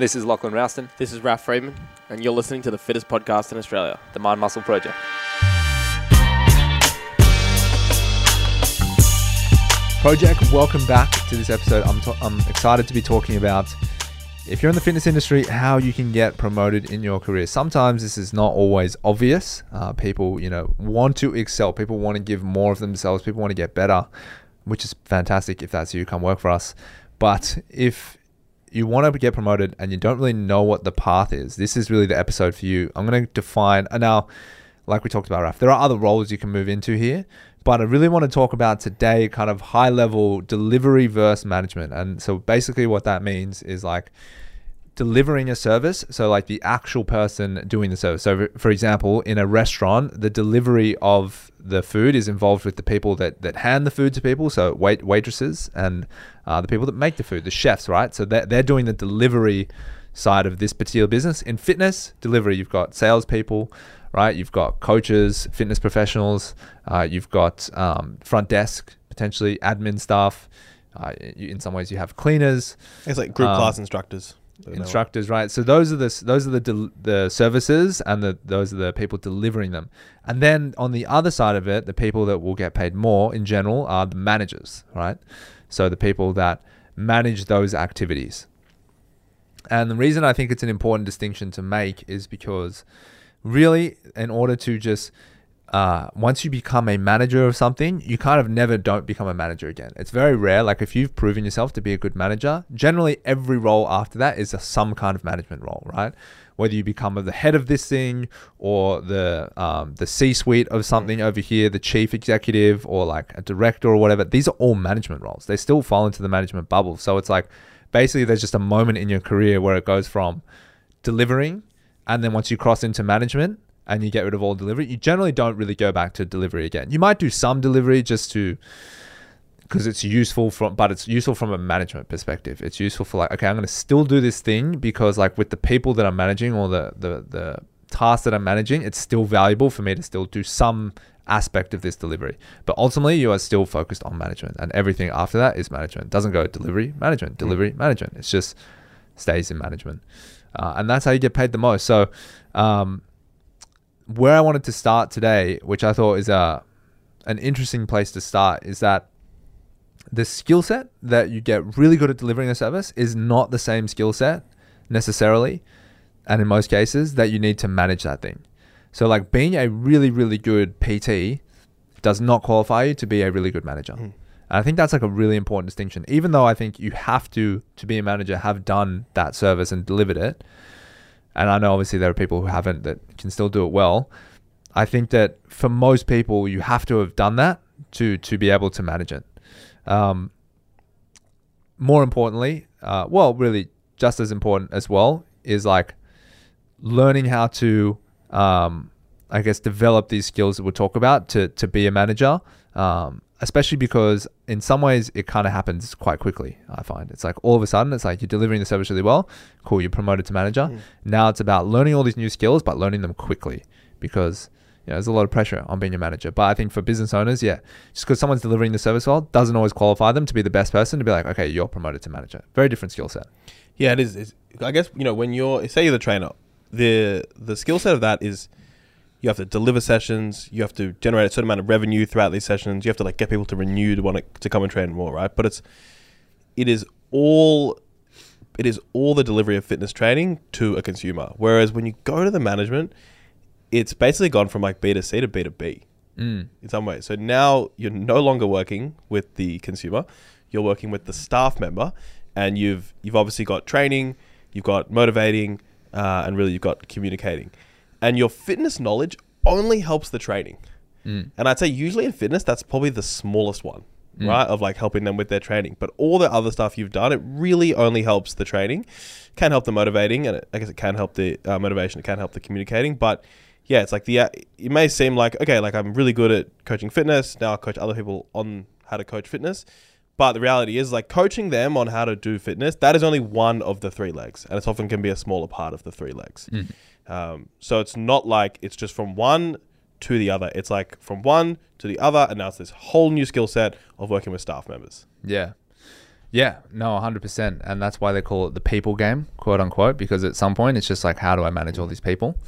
This is Lachlan Rowston, This is Ralph Freeman, and you're listening to the fittest podcast in Australia. the Mind Muscle Project. Project, welcome back to this episode. I'm, to- I'm excited to be talking about if you're in the fitness industry, how you can get promoted in your career. Sometimes this is not always obvious. Uh, people, you know, want to excel. People want to give more of themselves. People want to get better, which is fantastic. If that's you, come work for us. But if you want to get promoted and you don't really know what the path is, this is really the episode for you. I'm going to define. And now, like we talked about, Raf, there are other roles you can move into here. But I really want to talk about today kind of high level delivery versus management. And so basically, what that means is like delivering a service. So, like the actual person doing the service. So, for example, in a restaurant, the delivery of the food is involved with the people that, that hand the food to people. So, wait, waitresses and uh, the people that make the food, the chefs, right? So, they're, they're doing the delivery side of this particular business. In fitness delivery, you've got salespeople, right? You've got coaches, fitness professionals, uh, you've got um, front desk, potentially admin staff. Uh, you, in some ways, you have cleaners, It's like group Um, class instructors. Instructors, right? So those are the those are the del- the services, and the those are the people delivering them. And then on the other side of it, the people that will get paid more in general are the managers, right? So the people that manage those activities. And the reason I think it's an important distinction to make is because really, in order to just uh, once you become a manager of something, you kind of never don't become a manager again. It's very rare. Like if you've proven yourself to be a good manager, generally every role after that is a, some kind of management role, right? Whether you become the head of this thing or the um, the C-suite of something over here, the chief executive or like a director or whatever, these are all management roles. They still fall into the management bubble. So it's like basically there's just a moment in your career where it goes from delivering and then once you cross into management and you get rid of all delivery, you generally don't really go back to delivery again. You might do some delivery just to because it's useful from but it's useful from a management perspective. It's useful for like, okay, I'm gonna still do this thing because like with the people that I'm managing or the the the tasks that I'm managing, it's still valuable for me to still do some aspect of this delivery. But ultimately you are still focused on management and everything after that is management. It doesn't go delivery, management, delivery, management. It's just stays in management. Uh, and that's how you get paid the most. So um, where I wanted to start today, which I thought is a an interesting place to start, is that the skill set that you get really good at delivering a service is not the same skill set necessarily, and in most cases that you need to manage that thing. So like being a really really good PT does not qualify you to be a really good manager. Mm. And I think that's like a really important distinction. Even though I think you have to to be a manager have done that service and delivered it, and I know obviously there are people who haven't that can still do it well. I think that for most people, you have to have done that to to be able to manage it. Um, more importantly, uh, well, really just as important as well is like learning how to, um, I guess, develop these skills that we'll talk about to to be a manager. Um, especially because in some ways it kind of happens quite quickly. I find it's like all of a sudden it's like you're delivering the service really well, cool, you're promoted to manager. Mm. Now it's about learning all these new skills, but learning them quickly because you know, there's a lot of pressure on being a manager. But I think for business owners, yeah, just because someone's delivering the service well doesn't always qualify them to be the best person to be like, okay, you're promoted to manager. Very different skill set. Yeah, it is. It's, I guess you know when you're say you're the trainer, the the skill set of that is you have to deliver sessions, you have to generate a certain amount of revenue throughout these sessions, you have to like get people to renew to want to, to come and train more, right? But it's it is all it is all the delivery of fitness training to a consumer. Whereas when you go to the management, it's basically gone from like B to C to B to B Mm. in some way. So now you're no longer working with the consumer, you're working with the staff member, and you've you've obviously got training, you've got motivating, uh, and really you've got communicating, and your fitness knowledge only helps the training. Mm. And I'd say usually in fitness that's probably the smallest one, Mm. right? Of like helping them with their training. But all the other stuff you've done, it really only helps the training. Can help the motivating, and it, I guess it can help the uh, motivation. It can help the communicating, but yeah, it's like the. Uh, it may seem like okay, like I'm really good at coaching fitness. Now I coach other people on how to coach fitness. But the reality is, like coaching them on how to do fitness, that is only one of the three legs, and it often can be a smaller part of the three legs. Mm. Um, so it's not like it's just from one to the other. It's like from one to the other, and now it's this whole new skill set of working with staff members. Yeah. Yeah, no, 100%. And that's why they call it the people game, quote unquote, because at some point it's just like, how do I manage all these people?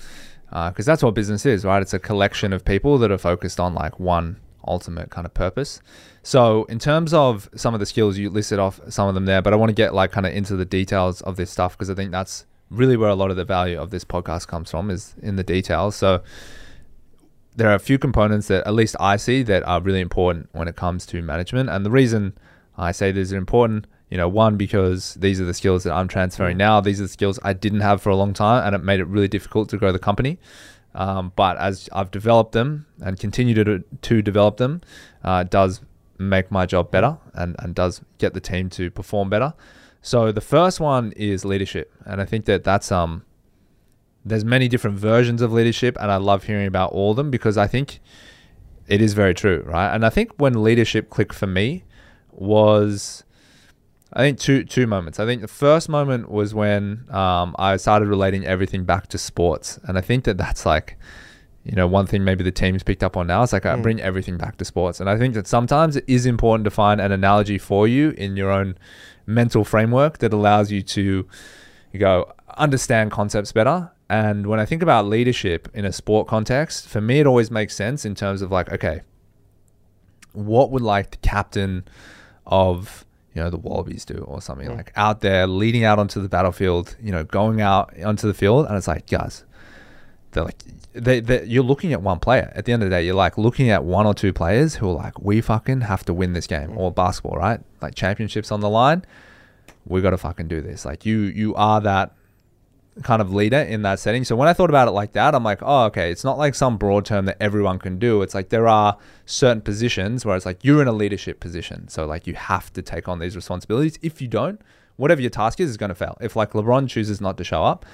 Because that's what business is, right? It's a collection of people that are focused on like one ultimate kind of purpose. So, in terms of some of the skills, you listed off some of them there, but I want to get like kind of into the details of this stuff because I think that's really where a lot of the value of this podcast comes from is in the details. So, there are a few components that at least I see that are really important when it comes to management. And the reason I say these are important, you know, one, because these are the skills that I'm transferring now. These are the skills I didn't have for a long time, and it made it really difficult to grow the company. Um, but as I've developed them and continue to, to develop them, uh, it does make my job better and, and does get the team to perform better. So the first one is leadership. And I think that that's, um, there's many different versions of leadership and I love hearing about all of them because I think it is very true, right? And I think when leadership clicked for me was I think two two moments. I think the first moment was when um, I started relating everything back to sports, and I think that that's like, you know, one thing maybe the team's picked up on now. is like I Mm. bring everything back to sports, and I think that sometimes it is important to find an analogy for you in your own mental framework that allows you to you go understand concepts better. And when I think about leadership in a sport context, for me, it always makes sense in terms of like, okay, what would like the captain of you know the Wallabies do or something Mm. like out there leading out onto the battlefield, you know, going out onto the field, and it's like, guys, they're like, they, they, you're looking at one player. At the end of the day, you're like looking at one or two players who are like, we fucking have to win this game, or basketball, right? Like championships on the line, we got to fucking do this. Like you, you are that kind of leader in that setting. So when I thought about it like that, I'm like, oh, okay, it's not like some broad term that everyone can do. It's like there are certain positions where it's like you're in a leadership position. So like you have to take on these responsibilities. If you don't, whatever your task is, is going to fail. If like LeBron chooses not to show up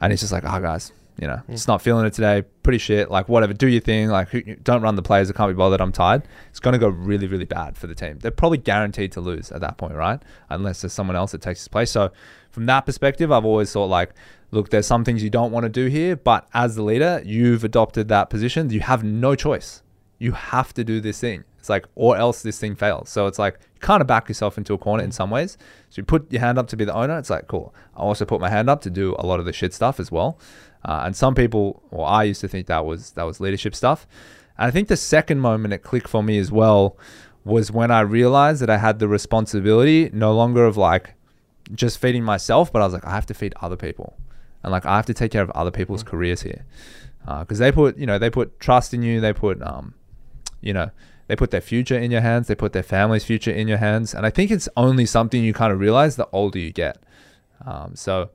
and he's just like, oh, guys, you know, just not feeling it today, pretty shit, like whatever, do your thing, like don't run the players, I can't be bothered, I'm tired. It's going to go really, really bad for the team. They're probably guaranteed to lose at that point, right? Unless there's someone else that takes his place. So from that perspective, I've always thought like, look, there's some things you don't want to do here, but as the leader, you've adopted that position. You have no choice. You have to do this thing. It's like, or else this thing fails. So it's like you kind of back yourself into a corner in some ways. So you put your hand up to be the owner. It's like, cool. I also put my hand up to do a lot of the shit stuff as well. Uh, and some people, or I used to think that was that was leadership stuff. And I think the second moment it clicked for me as well was when I realized that I had the responsibility no longer of like just feeding myself, but I was like, I have to feed other people, and like I have to take care of other people's careers here, because they put you know they put trust in you, they put um, you know they put their future in your hands, they put their family's future in your hands, and I think it's only something you kind of realize the older you get. Um, so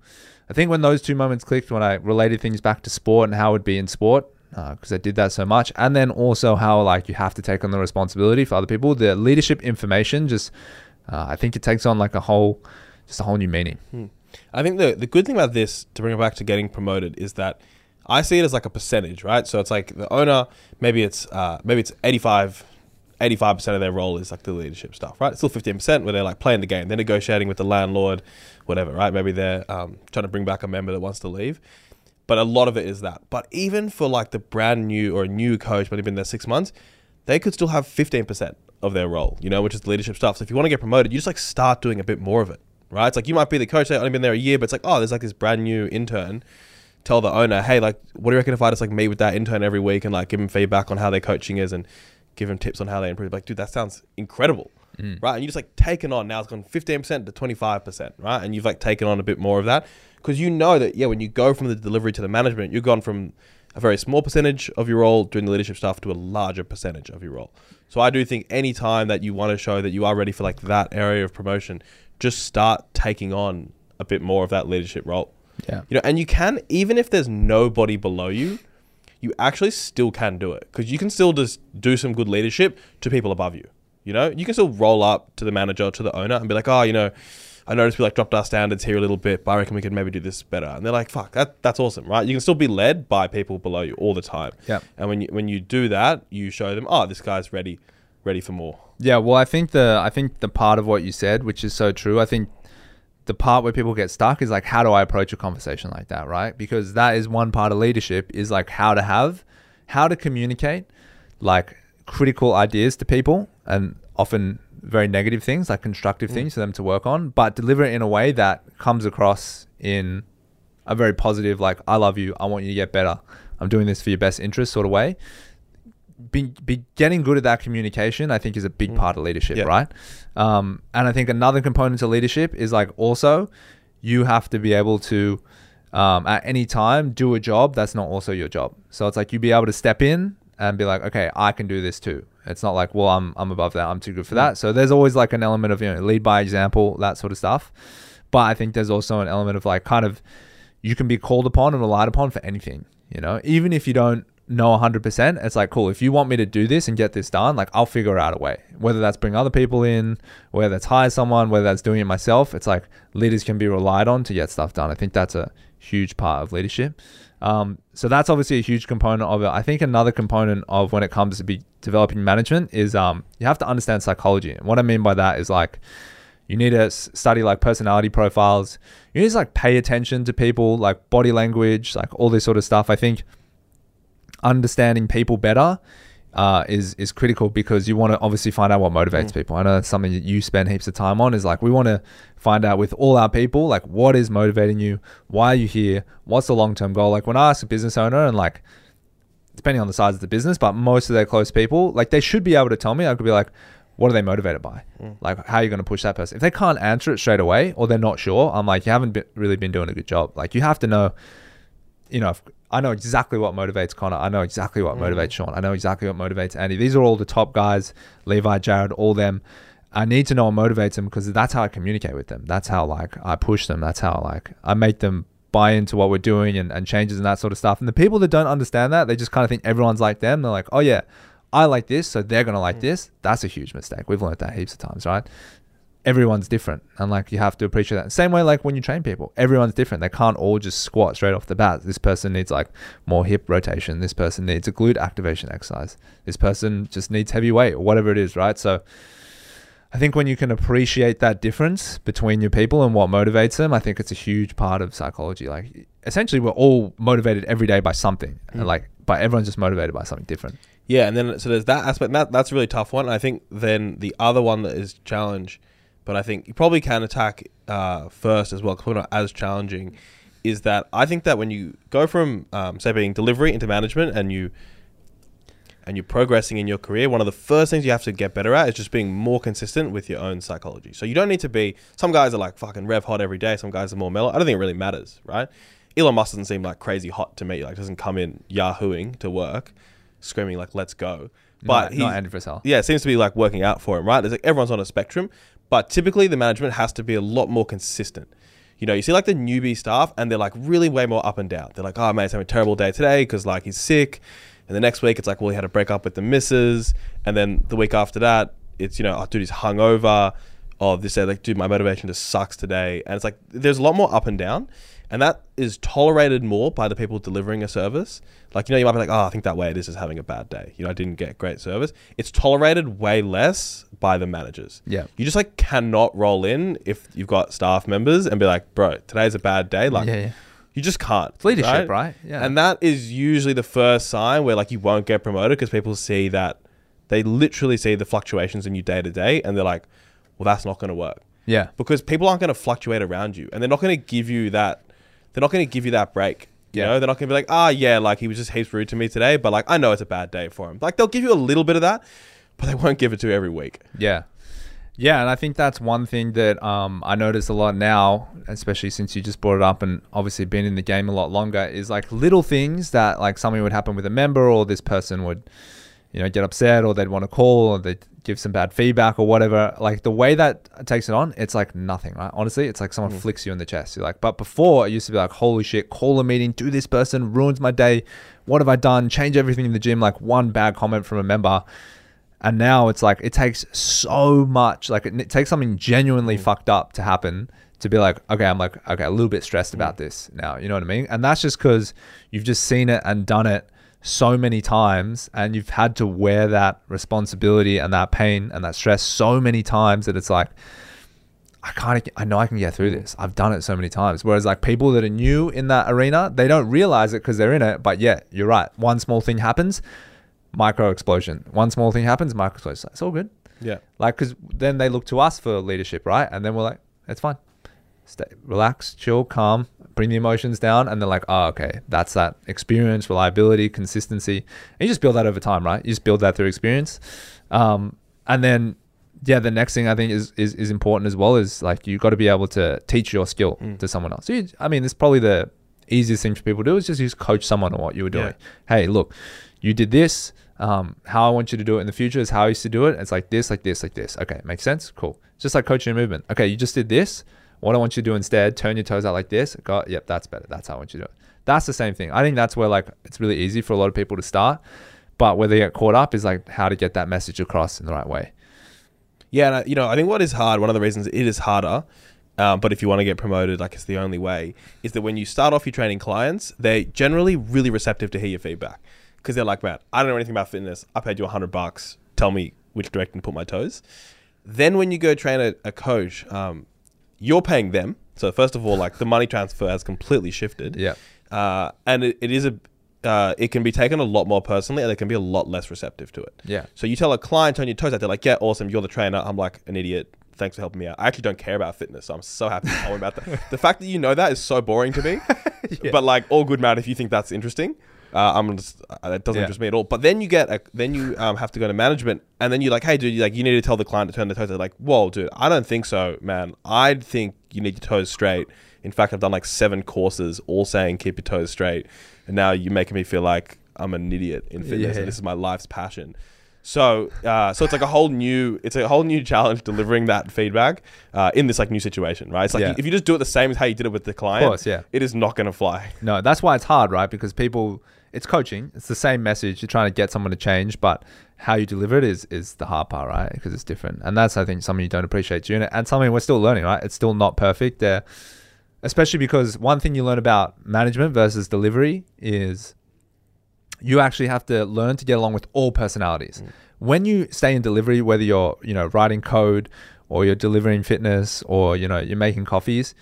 I think when those two moments clicked, when I related things back to sport and how it would be in sport, because I did that so much, and then also how like you have to take on the responsibility for other people, the leadership information just, uh, I think it takes on like a whole, just a whole new meaning. I think the the good thing about this, to bring it back to getting promoted, is that I see it as like a percentage, right? So it's like the owner, maybe it's uh, maybe it's 85 percent of their role is like the leadership stuff, right? It's still fifteen percent where they're like playing the game, they're negotiating with the landlord, whatever, right? Maybe they're um, trying to bring back a member that wants to leave. But a lot of it is that. But even for like the brand new or a new coach, when they've been there six months, they could still have fifteen percent of their role, you know, which is the leadership stuff. So if you want to get promoted, you just like start doing a bit more of it, right? It's like you might be the coach, they've only been there a year, but it's like, oh, there's like this brand new intern. Tell the owner, hey, like, what do you reckon if I just like meet with that intern every week and like give him feedback on how their coaching is and give him tips on how they improve? Like, dude, that sounds incredible, mm. right? And you just like taken on now it's gone fifteen percent to twenty five percent, right? And you've like taken on a bit more of that because you know that yeah, when you go from the delivery to the management, you've gone from a very small percentage of your role doing the leadership stuff to a larger percentage of your role. So I do think any time that you want to show that you are ready for like that area of promotion, just start taking on a bit more of that leadership role. Yeah. You know, and you can even if there's nobody below you, you actually still can do it because you can still just do some good leadership to people above you. You know, you can still roll up to the manager to the owner and be like, oh, you know, I noticed we like dropped our standards here a little bit, but I reckon we could maybe do this better. And they're like, fuck, that that's awesome, right? You can still be led by people below you all the time. Yeah. And when you when you do that, you show them, oh, this guy's ready, ready for more. Yeah, well, I think the I think the part of what you said, which is so true, I think the part where people get stuck is like how do I approach a conversation like that, right? Because that is one part of leadership is like how to have how to communicate like critical ideas to people and often very negative things, like constructive Mm. things for them to work on, but deliver it in a way that comes across in a very positive, like, I love you, I want you to get better, I'm doing this for your best interest sort of way. Be, be getting good at that communication, I think, is a big Mm. part of leadership, Yeah. right? Um, and I think another component to leadership is like also you have to be able to um, at any time do a job that's not also your job. So it's like you be able to step in and be like, okay, I can do this too. It's not like, well, I'm I'm above that, I'm too good for that. So there's always like an element of you know lead by example, that sort of stuff. But I think there's also an element of like kind of you can be called upon and relied upon for anything. You know, even if you don't know 100%, it's like, cool, if you want me to do this and get this done, like I'll figure out a way. Whether that's bring other people in, whether that's hire someone, whether that's doing it myself, it's like leaders can be relied on to get stuff done. I think that's a huge part of leadership. Um, so that's obviously a huge component of it. I think another component of when it comes to be developing management is um, you have to understand psychology. And what I mean by that is like, you need to study like personality profiles. You need to like pay attention to people, like body language, like all this sort of stuff. I think understanding people better uh, is is critical because you want to obviously find out what motivates Mm. people. I know that's something that you spend heaps of time on. Is like we want to find out with all our people, like what is motivating you, why are you here, what's the long term goal. Like when I ask a business owner and like depending on the size of the business, but most of their close people, like they should be able to tell me. I could be like, what are they motivated by? Mm. Like, how are you going to push that person? If they can't answer it straight away or they're not sure, I'm like, you haven't been, really been doing a good job. Like, you have to know, you know, if, I know exactly what motivates Connor. I know exactly what Mm. motivates Sean. I know exactly what motivates Andy. These are all the top guys, Levi, Jared, all them. I need to know what motivates them because that's how I communicate with them. That's how like I push them. That's how like I make them buy into what we're doing and, and changes and that sort of stuff. And the people that don't understand that, they just kind of think everyone's like them. They're like, oh yeah, I like this, so they're gonna like Mm. this. That's a huge mistake. We've learned that heaps of times, right? Everyone's different, and like you have to appreciate that. Same way, like when you train people, everyone's different. They can't all just squat straight off the bat. This person needs like more hip rotation. This person needs a glute activation exercise. This person just needs heavy weight or whatever it is, right? So, I think when you can appreciate that difference between your people and what motivates them, I think it's a huge part of psychology. Like essentially, we're all motivated every day by something, Mm. and like, but everyone's just motivated by something different. Yeah, and then so there's that aspect. and That that's a really tough one. I think then the other one that is challenge, but I think you probably can attack uh, first as well, probably not as challenging. Is that I think that when you go from um, say being delivery into management and you and you're progressing in your career, one of the first things you have to get better at is just being more consistent with your own psychology. So you don't need to be. Some guys are like fucking rev hot every day. Some guys are more mellow. I don't think it really matters, right? Elon Musk doesn't seem like crazy hot to me. Like doesn't come in yahooing to work, screaming like "Let's go." But not, he's, not Andy Frisella. yeah, it seems to be like working out for him, right? There's like everyone's on a spectrum, but typically the management has to be a lot more consistent. You know, you see like the newbie staff, and they're like really way more up and down. They're like, "Oh man, he's having a terrible day today because like he's sick," and the next week it's like, "Well, he had to break up with the missus," and then the week after that, it's you know, "Oh, dude, he's hungover." Oh, this day, like, dude, my motivation just sucks today, and it's like there's a lot more up and down, and that is tolerated more by the people delivering a service. Like, you know, you might be like, oh, I think that way it is just having a bad day. You know, I didn't get great service. It's tolerated way less by the managers. Yeah. You just like cannot roll in if you've got staff members and be like, bro, today's a bad day. Like, yeah, yeah. you just can't. It's leadership, right? Yeah. And that is usually the first sign where like you won't get promoted because people see that they literally see the fluctuations in you day to day and they're like, well, that's not going to work yeah. because people aren't going to fluctuate around you and they're not going to give you that they're not going to give you that break you Yeah. know they're not going to be like ah yeah like he was just heaps rude to me today but like i know it's a bad day for him like they'll give you a little bit of that but they won't give it to you every week Yeah. Yeah, and I think that's one thing that um, I notice a lot now, especially since you just brought it up and obviously been in the game a lot longer, is like little things that like something would happen with a member or this person would, you know, get upset or they'd want to call or they'd give some bad feedback or whatever. Like the way that takes it on, it's like nothing, right? Honestly, it's like someone Mm. flicks you in the chest. You're like, but before it used to be like, holy shit, call a meeting, do this person, ruins my day. What have I done? Change everything in the gym. Like one bad comment from a member. And now it's like it takes so much, like it, it takes something genuinely Mm. fucked up to happen to be like, okay, I'm like, okay, a little bit stressed about this now. You know what I mean? And that's just because you've just seen it and done it so many times, and you've had to wear that responsibility and that pain and that stress so many times that it's like, I can't, I know I can get through this. I've done it so many times. Whereas like people that are new in that arena, they don't realize it because they're in it. But yeah, you're right. One small thing happens, micro explosion. One small thing happens, micro explosion. It's all good. Yeah. Like, because then they look to us for leadership, right? And then we're like, it's fine. Stay, relax, chill, calm, bring the emotions down. And they're like, oh, okay, that's that experience, reliability, consistency. And you just build that over time, right? You just build that through experience. Um, and then, yeah, the next thing I think is, is, is important as well is like, you got to be able to teach your skill Mm. to someone else. So you, I mean, it's probably the easiest thing for people to do is just use coach someone on what you were doing. Hey, look, you did this. Um, how I want you to do it in the future is how I used to do it. It's like this, like this, like this. Okay, makes sense. Cool. Just like coaching a movement. Okay, you just did this. What I want you to do instead, turn your toes out like this. Got yep, that's better. That's how I want you to do it. That's the same thing. I think that's where like it's really easy for a lot of people to start, but where they get caught up is like how to get that message across in the right way. Yeah, and I, you know, I think what is hard, one of the reasons it is harder, um, but if you want to get promoted, like it's the only way, is that when you start off your training clients, they're generally really receptive to hear your feedback because they're like, man, I don't know anything about fitness. I paid you a hundred bucks. Tell me which direction to put my toes. Then when you go train a, a coach, um, you're paying them. So first of all, like the money transfer has completely shifted. Yeah. Uh, and it, it is a, uh, it can be taken a lot more personally, and they can be a lot less receptive to it. Yeah. So you tell a client turn your toes out, they're like, "Yeah, awesome, you're the trainer." I'm like an idiot. Thanks for helping me out. I actually don't care about fitness, so I'm so happy to tell about that. The fact that you know that is so boring to me. But like, all good, man. If you think that's interesting, uh, I'm just uh, that doesn't Yeah. interest me at all. But then you get a, then you um, have to go to management, and then you're like, "Hey, dude, you like you need to tell the client to turn their toes." They're like, "Whoa, dude, I don't think so, man. I think you need your toes straight." In fact, I've done like seven courses, all saying keep your toes straight, and now you're making me feel like I'm an idiot in fitness, Yeah. and this is my life's passion. So, uh, so it's like a whole new, it's a whole new challenge delivering that feedback uh, in this like new situation, right? It's like Yeah. if you just do it the same as how you did it with the client, course, yeah. it is not going to fly. No, that's why it's hard, right? Because people, it's coaching. It's the same message. You're trying to get someone to change, but how you deliver it is is the hard part, right? Because it's different, and that's I think something you don't appreciate doing it, and something we're still learning, right? It's still not perfect there, especially because one thing you learn about management versus delivery is you actually have to learn to get along with all personalities. Mm. When you stay in delivery, whether you're you know writing code or you're delivering fitness or you know you're making coffees,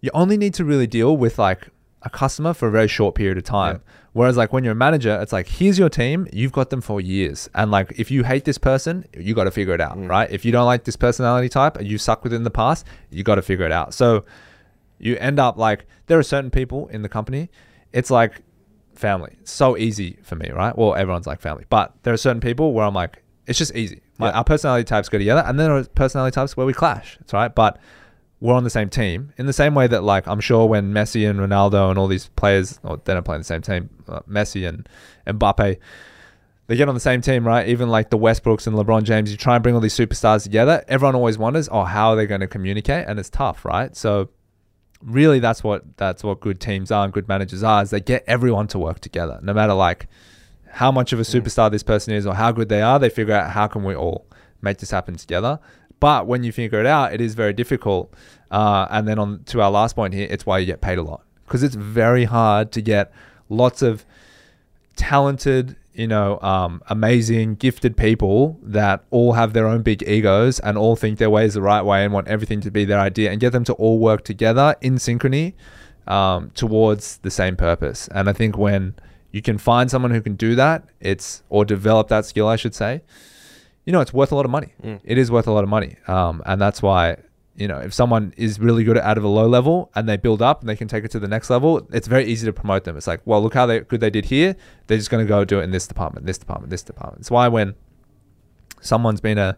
you only need to really deal with like a customer for a very short period of time. Whereas like when you're a manager, it's like here's your team, you've got them for years, and like if you hate this person, you got to figure it out, mm. right? If you don't like this personality type and you suck with it in the past, you got to figure it out. So you end up like there are certain people in the company, it's like family. It's so easy for me, right? Well, everyone's like family, but there are certain people where I'm like, it's just easy. My, Yeah. Our personality types go together, and then there are personality types where we clash. That's right, but we're on the same team in the same way that like I'm sure when Messi and Ronaldo and all these players, or they're not playing the same team, uh, Messi and Mbappe, they get on the same team, right? Even like the Westbrooks and LeBron James, you try and bring all these superstars together. Everyone always wonders, oh, how are they going to communicate? And it's tough, right? So really that's what that's what good teams are and good managers are is they get everyone to work together no matter like how much of a superstar this person is or how good they are they figure out how can we all make this happen together but when you figure it out it is very difficult uh, and then on to our last point here it's why you get paid a lot because it's very hard to get lots of talented, you know, um, amazing, gifted people that all have their own big egos and all think their way is the right way and want everything to be their idea and get them to all work together in synchrony um, towards the same purpose. And I think when you can find someone who can do that, it's or develop that skill, I should say. You know, it's worth a lot of money. Mm. It is worth a lot of money, um, and that's why you know if someone is really good at out of a low level and they build up and they can take it to the next level, it's very easy to promote them. It's like, well, look how they, good they did here. They're just going to go do it in this department, this department, this department. It's why when someone's been a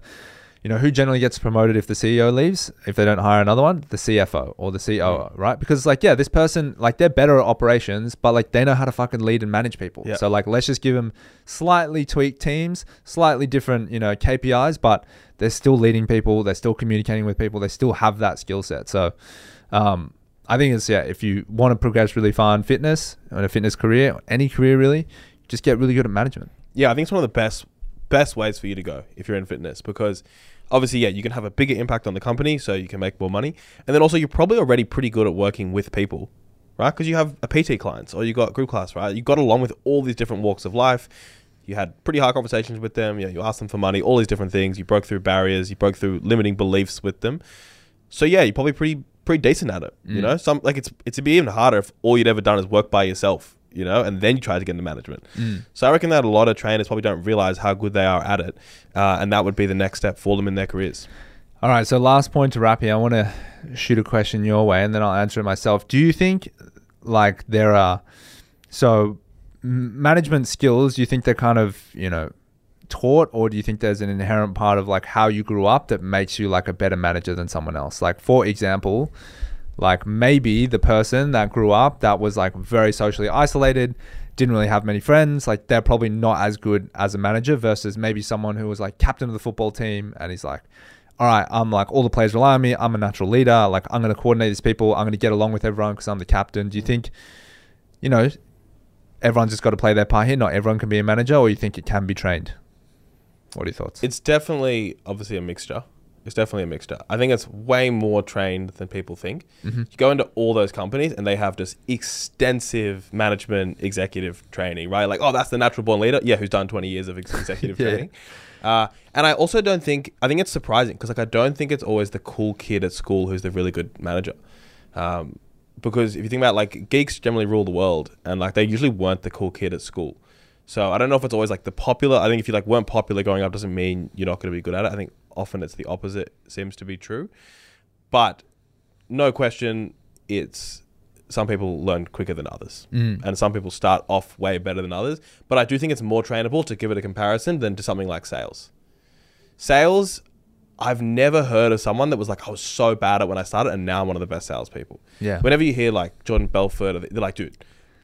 you know who generally gets promoted if the CEO leaves? If they don't hire another one the CFO or the COO right? Because it's like yeah this person like they're better at operations but like they know how to fucking lead and manage people. Yeah. so like let's just give them slightly tweaked teams slightly different you know KPIs but they're still leading people they're still communicating with people they still have that skill set. So um I think it's yeah if you want to progress really far in fitness in a fitness career any career really just get really good at management. Yeah, I think it's one of the best best ways for you to go if you're in fitness because obviously, yeah, you can have a bigger impact on the company, so you can make more money, and then also you're probably already pretty good at working with people, right? Because you have a PT clients or you got group class, right? You got along with all these different walks of life. You had pretty hard conversations with them. Yeah, you asked them for money, all these different things. You broke through barriers. You broke through limiting beliefs with them. So yeah, you're probably pretty pretty decent at it. You Mm. know, some like it's it's to be even harder if all you'd ever done is work by yourself you know, and then you try to get into management. Mm. So I reckon that a lot of trainers probably don't realize how good they are at it, uh, and that would be the next step for them in their careers. All right. So last point to wrap here, I want to shoot a question your way, and then I'll answer it myself. Do you think like there are so management skills? Do you think they're kind of you know taught, or do you think there's an inherent part of like how you grew up that makes you like a better manager than someone else? Like for example, like maybe the person that grew up that was like very socially isolated didn't really have many friends like they're probably not as good as a manager versus maybe someone who was like captain of the football team and he's like all right i'm like all the players rely on me i'm a natural leader like i'm going to coordinate these people i'm going to get along with everyone because i'm the captain. Do you think you know everyone's just got to play their part here? Not everyone can be a manager or you think it can be trained? What are your thoughts? It's definitely obviously a mixture. It's definitely a mixture. I think it's way more trained than people think. mm-hmm. You go into all those companies and they have just extensive management executive training, right? Like, oh, that's the natural born leader. Yeah, who's done 20 years of executive Yeah. training. Uh, and I also don't think, I think it's surprising because, like, I don't think it's always the cool kid at school who's the really good manager. Um, because if you think about like geeks generally rule the world and like they usually weren't the cool kid at school. So I don't know if it's always like the popular. I think if you like weren't popular growing up doesn't mean you're not going to be good at it. I think often it's the opposite seems to be true. But no question, it's some people learn quicker than others, Mm. and some people start off way better than others. But I do think it's more trainable to give it a comparison than to something like sales. Sales, I've never heard of someone that was like, I was so bad at when I started, and now I'm one of the best salespeople. yeah Whenever you hear like Jordan Belfort, they're like, dude,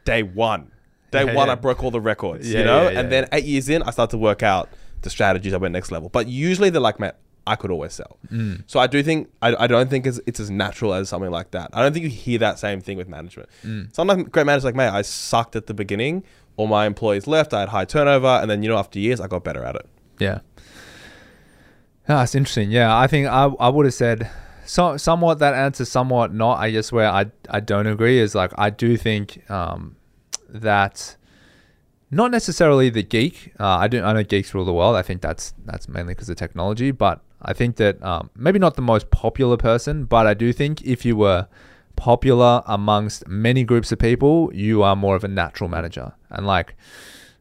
day one, day Yeah, one, yeah. I broke all the records, Yeah, you know? and then eight years in, I start to work out the strategies. I went next level. But usually they're like, man, I could always sell. Mm. So I do think, I, I don't think it's, it's as natural as something like that. I don't think you hear that same thing with management. Mm. Sometimes great managers like, mate, I sucked at the beginning. All my employees left. I had high turnover. And then, you know, after years, I got better at it. Yeah. Ah, it's interesting. Yeah, I think I I would have said so somewhat that answer, somewhat not. I guess where I I don't agree is like I do think um that not necessarily the geek. Uh, I do I know geeks rule the world. I think that's that's mainly because of technology, but I think that um, maybe not the most popular person, but I do think if you were popular amongst many groups of people, you are more of a natural manager, and like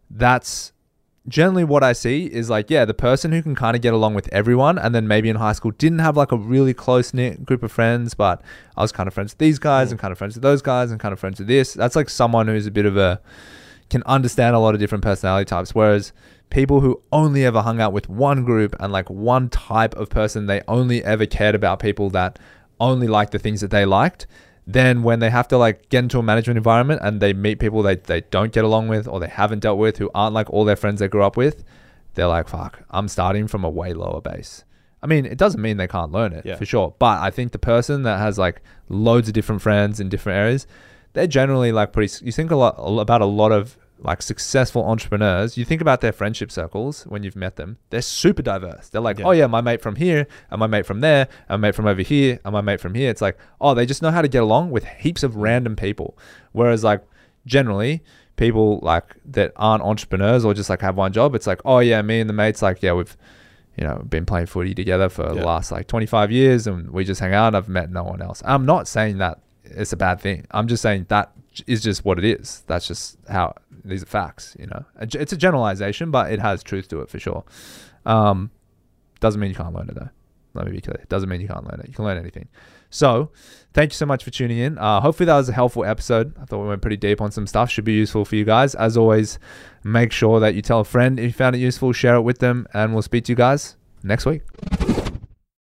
that's generally what I see is like, yeah, the person who can kind of get along with everyone, and then maybe in high school didn't have like a really close knit group of friends, but I was kind of friends with these guys and kind of friends with those guys and kind of friends with this. That's like someone who's a bit of a can understand a lot of different personality types. Whereas people who only ever hung out with one group and like one type of person, they only ever cared about people that only liked the things that they liked then when they have to like get into a management environment and they meet people they, they don't get along with or they haven't dealt with who aren't like all their friends they grew up with, they're like, fuck, I'm starting from a way lower base. I mean, it doesn't mean they can't learn it Yeah. for sure. But I think the person that has like loads of different friends in different areas, they're generally like pretty, you think a lot about a lot of like successful entrepreneurs, you think about their friendship circles when you've met them, they're super diverse. They're like, Yeah. oh yeah, my mate from here, and my mate from there, and my mate from over here, and my mate from here. It's like, oh, they just know how to get along with heaps of random people. Whereas like generally people like that aren't entrepreneurs or just like have one job, it's like, oh yeah, me and the mates, like, yeah, we've you know, been playing footy together for the last like 25 years and we just hang out. I've met no one else. I'm not saying that it's a bad thing. I'm just saying that is just what it is. That's just how these are facts, you know. It's a generalization, but it has truth to it for sure. Um, doesn't mean you can't learn it though. Let me be clear. Doesn't mean you can't learn it. You can learn anything. So, thank you so much for tuning in. Uh, hopefully, that was a helpful episode. I thought we went pretty deep on some stuff. Should be useful for you guys. As always, make sure that you tell a friend if you found it useful, share it with them, and we'll speak to you guys next week.